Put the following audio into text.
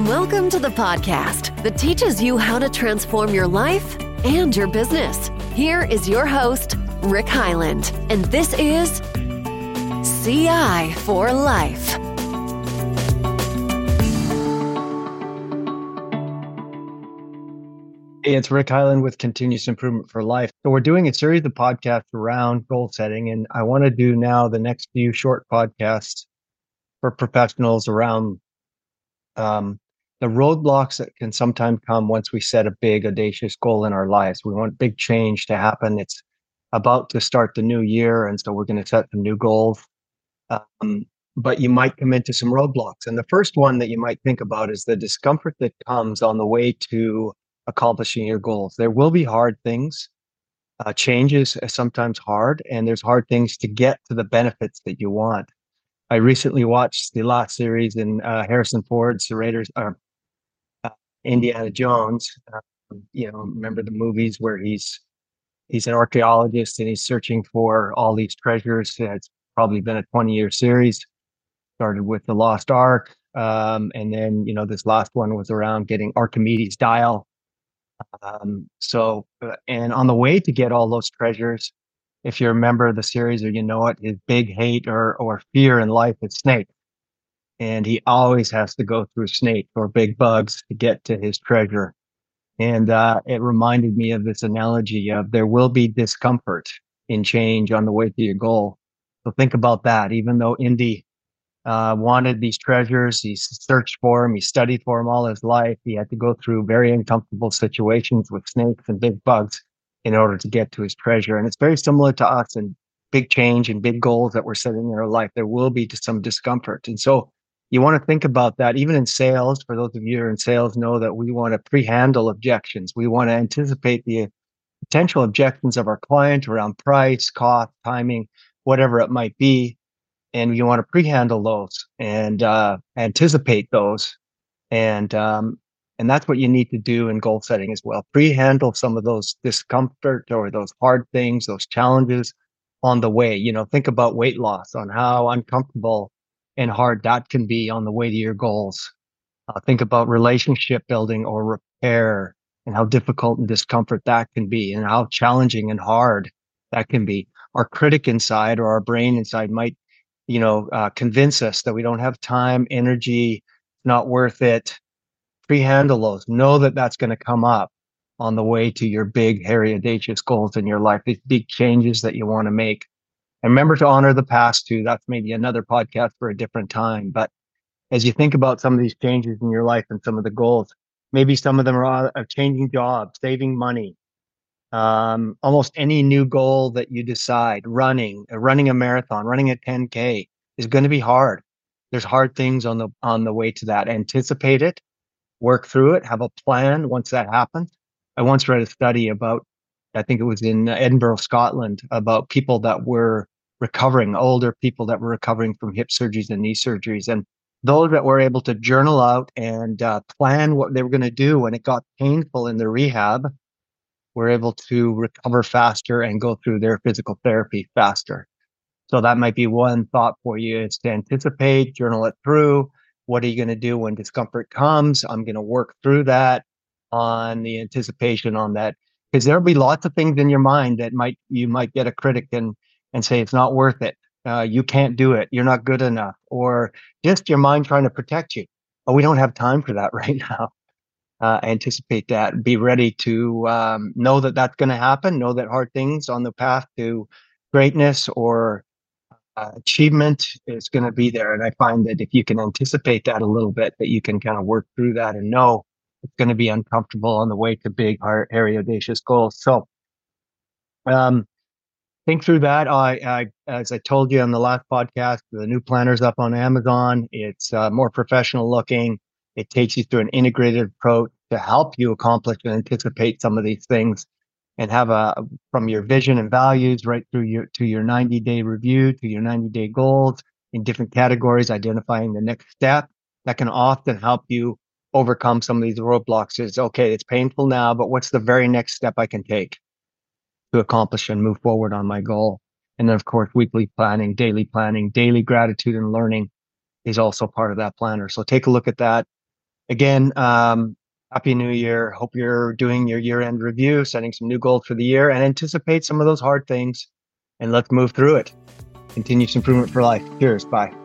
Welcome to the podcast that teaches you how to transform your life and your business. Here is your host, Rick Highland, and this is CI for Life. Hey, it's Rick Highland with Continuous Improvement for Life. So, we're doing a series of podcasts around goal setting, and I want to do now the next few short podcasts for professionals around um, the roadblocks that can sometimes come once we set a big, audacious goal in our lives. We want big change to happen. It's about to start the new year, and so we're going to set some new goals. Um, but you might come into some roadblocks. And the first one that you might think about is the discomfort that comes on the way to accomplishing your goals. There will be hard things. Uh, changes are sometimes hard, and there's hard things to get to the benefits that you want. I recently watched the last series in uh, Harrison Ford's Raiders, uh, Indiana Jones. Uh, you know, remember the movies where he's he's an archaeologist and he's searching for all these treasures. It's probably been a 20 year series. Started with the Lost Ark, um, and then you know this last one was around getting Archimedes' dial. Um, so, uh, and on the way to get all those treasures, if you remember the series or you know it, his big hate or or fear in life is snakes. And he always has to go through snakes or big bugs to get to his treasure. And uh, it reminded me of this analogy of there will be discomfort in change on the way to your goal. So think about that. Even though Indy uh, wanted these treasures, he searched for them, he studied for them all his life. He had to go through very uncomfortable situations with snakes and big bugs in order to get to his treasure. And it's very similar to us and big change and big goals that we're setting in our life. There will be some discomfort. And so you want to think about that even in sales. For those of you who are in sales, know that we want to pre-handle objections. We want to anticipate the potential objections of our client around price, cost, timing, whatever it might be. And you want to pre-handle those and uh, anticipate those and um, and that's what you need to do in goal setting as well. Pre handle some of those discomfort or those hard things, those challenges on the way. You know, think about weight loss, on how uncomfortable and hard that can be on the way to your goals. Uh, think about relationship building or repair and how difficult and discomfort that can be and how challenging and hard that can be. Our critic inside or our brain inside might, you know, uh, convince us that we don't have time, energy, not worth it pre-handle those. Know that that's going to come up on the way to your big, hairy, audacious goals in your life. These big changes that you want to make. And remember to honor the past too. That's maybe another podcast for a different time. But as you think about some of these changes in your life and some of the goals, maybe some of them are uh, changing jobs, saving money, um, almost any new goal that you decide, running, uh, running a marathon, running a 10K is going to be hard. There's hard things on the on the way to that. Anticipate it work through it, have a plan once that happens. I once read a study about, I think it was in Edinburgh, Scotland, about people that were recovering, older people that were recovering from hip surgeries and knee surgeries. And those that were able to journal out and uh, plan what they were going to do when it got painful in the rehab were able to recover faster and go through their physical therapy faster. So that might be one thought for you is to anticipate, journal it through, what are you going to do when discomfort comes? I'm going to work through that on the anticipation on that because there'll be lots of things in your mind that might you might get a critic and and say it's not worth it. Uh, you can't do it. You're not good enough, or just your mind trying to protect you. But we don't have time for that right now. Uh, anticipate that. Be ready to um, know that that's going to happen. Know that hard things on the path to greatness or uh, achievement is going to be there. And I find that if you can anticipate that a little bit, that you can kind of work through that and know it's going to be uncomfortable on the way to big, hairy, audacious goals. So, um, think through that. I, I, as I told you on the last podcast, the new planner's up on Amazon. It's uh, more professional looking. It takes you through an integrated approach to help you accomplish and anticipate some of these things and have a from your vision and values right through your to your 90 day review to your 90 day goals in different categories identifying the next step that can often help you overcome some of these roadblocks is okay it's painful now but what's the very next step i can take to accomplish and move forward on my goal and then of course weekly planning daily planning daily gratitude and learning is also part of that planner so take a look at that again, um, happy new year. Hope you're doing your year end review, setting some new goals for the year, and anticipate some of those hard things. And let's move through it. Continuous improvement for life. Cheers. Bye.